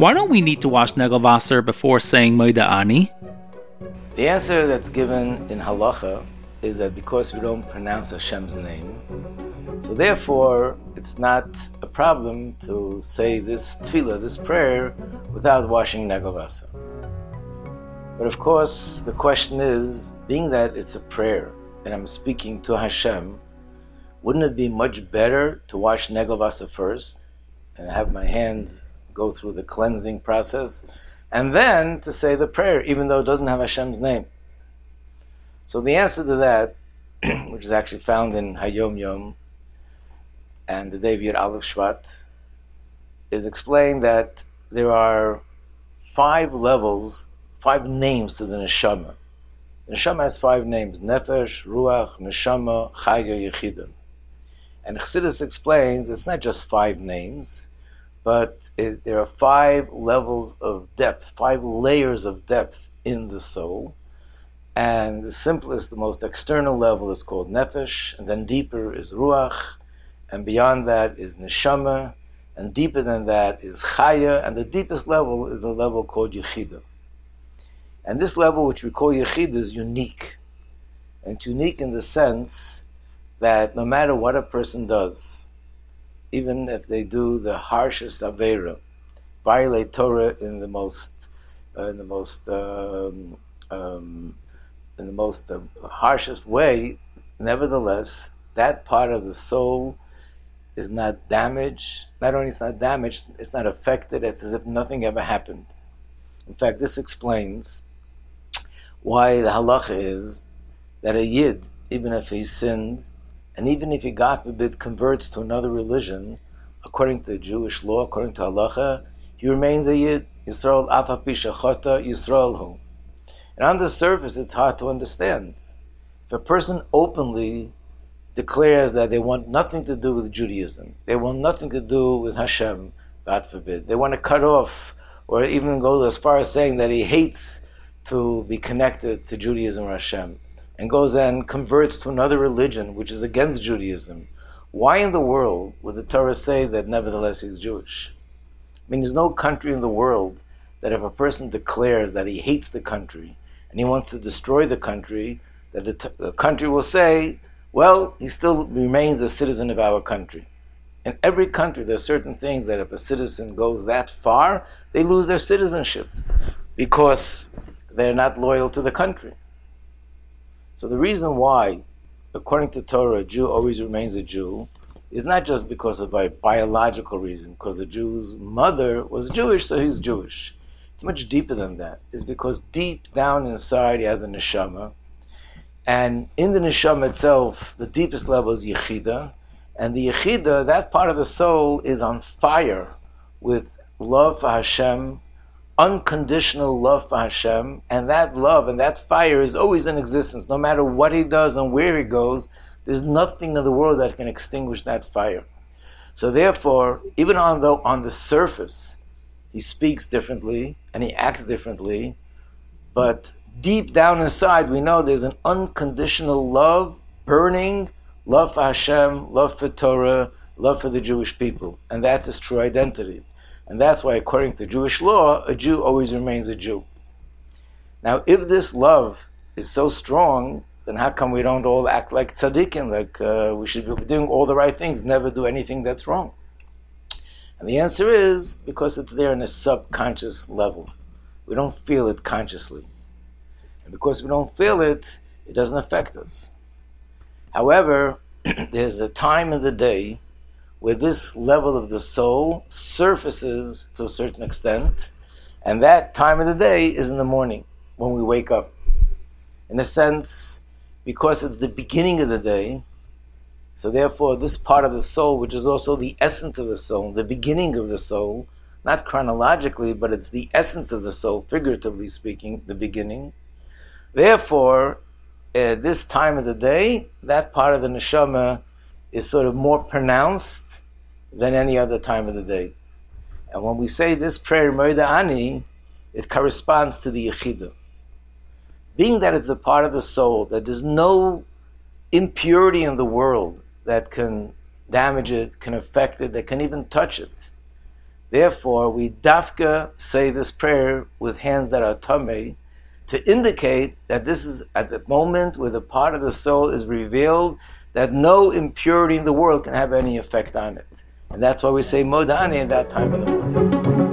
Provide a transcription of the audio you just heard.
Why don't we need to wash Negelwasser before saying Moida Ani? The answer that's given in halacha is that because we don't pronounce Hashem's name, so therefore it's not a problem to say this tefillah, this prayer, without washing Negelwasser. But of course, the question is, being that it's a prayer and I'm speaking to Hashem, wouldn't it be much better to wash Negelwasser first and have my hands go through the cleansing process and then to say the prayer, even though it doesn't have Hashem's name? So the answer to that, which is actually found in Hayom Yom and the David Aleph Shvat, is explained that there are five levels five names to the neshama. The neshama has five names: nefesh, ruach, neshama, chaya, yechida. And Chassidus explains it's not just five names, but it, there are five levels of depth, five layers of depth in the soul. And the simplest, the most external level is called nefesh, and then deeper is ruach, and beyond that is neshama, and deeper than that is chaya, and the deepest level is the level called yechida. And this level, which we call Yechid, is unique. And it's unique in the sense that no matter what a person does, even if they do the harshest Avera, violate Torah in the most, uh, in the most, um, um, in the most uh, harshest way, nevertheless, that part of the soul is not damaged. Not only is not damaged, it's not affected. It's as if nothing ever happened. In fact, this explains why the halacha is that a yid, even if he sinned, and even if he, God forbid, converts to another religion, according to Jewish law, according to halacha, he remains a yid. Yisrael chota Yisrael hu. And on the surface, it's hard to understand. If a person openly declares that they want nothing to do with Judaism, they want nothing to do with Hashem, God forbid, they want to cut off, or even go as far as saying that he hates to be connected to Judaism or Hashem, and goes and converts to another religion which is against Judaism, why in the world would the Torah say that nevertheless he's Jewish? I mean, there's no country in the world that if a person declares that he hates the country and he wants to destroy the country, that the, t- the country will say, well, he still remains a citizen of our country. In every country, there are certain things that if a citizen goes that far, they lose their citizenship because they're not loyal to the country. So the reason why, according to Torah, a Jew always remains a Jew is not just because of a biological reason, because a Jew's mother was Jewish, so he's Jewish. It's much deeper than that. It's because deep down inside he has a neshama, and in the neshama itself, the deepest level is yechida, and the yechida, that part of the soul, is on fire with love for Hashem unconditional love for Hashem, and that love and that fire is always in existence. No matter what he does and where he goes, there's nothing in the world that can extinguish that fire. So therefore, even on the on the surface, he speaks differently and he acts differently, but deep down inside, we know there's an unconditional love, burning love for Hashem, love for Torah, love for the Jewish people, and that's his true identity. And that's why, according to Jewish law, a Jew always remains a Jew. Now, if this love is so strong, then how come we don't all act like tzaddikim, like uh, we should be doing all the right things, never do anything that's wrong? And the answer is because it's there in a subconscious level. We don't feel it consciously. And because we don't feel it, it doesn't affect us. However, there's a time in the day where this level of the soul surfaces to a certain extent, and that time of the day is in the morning when we wake up. In a sense, because it's the beginning of the day, so therefore, this part of the soul, which is also the essence of the soul, the beginning of the soul, not chronologically, but it's the essence of the soul, figuratively speaking, the beginning. Therefore, at this time of the day, that part of the neshama is sort of more pronounced than any other time of the day. And when we say this prayer, Moida Ani, it corresponds to the Yechidah. Being that it's the part of the soul that there's no impurity in the world that can damage it, can affect it, that can even touch it. Therefore, we dafka say this prayer with hands that are tamei to indicate that this is at the moment where the part of the soul is revealed that no impurity in the world can have any effect on it. And that's why we say Modani at that time of the morning.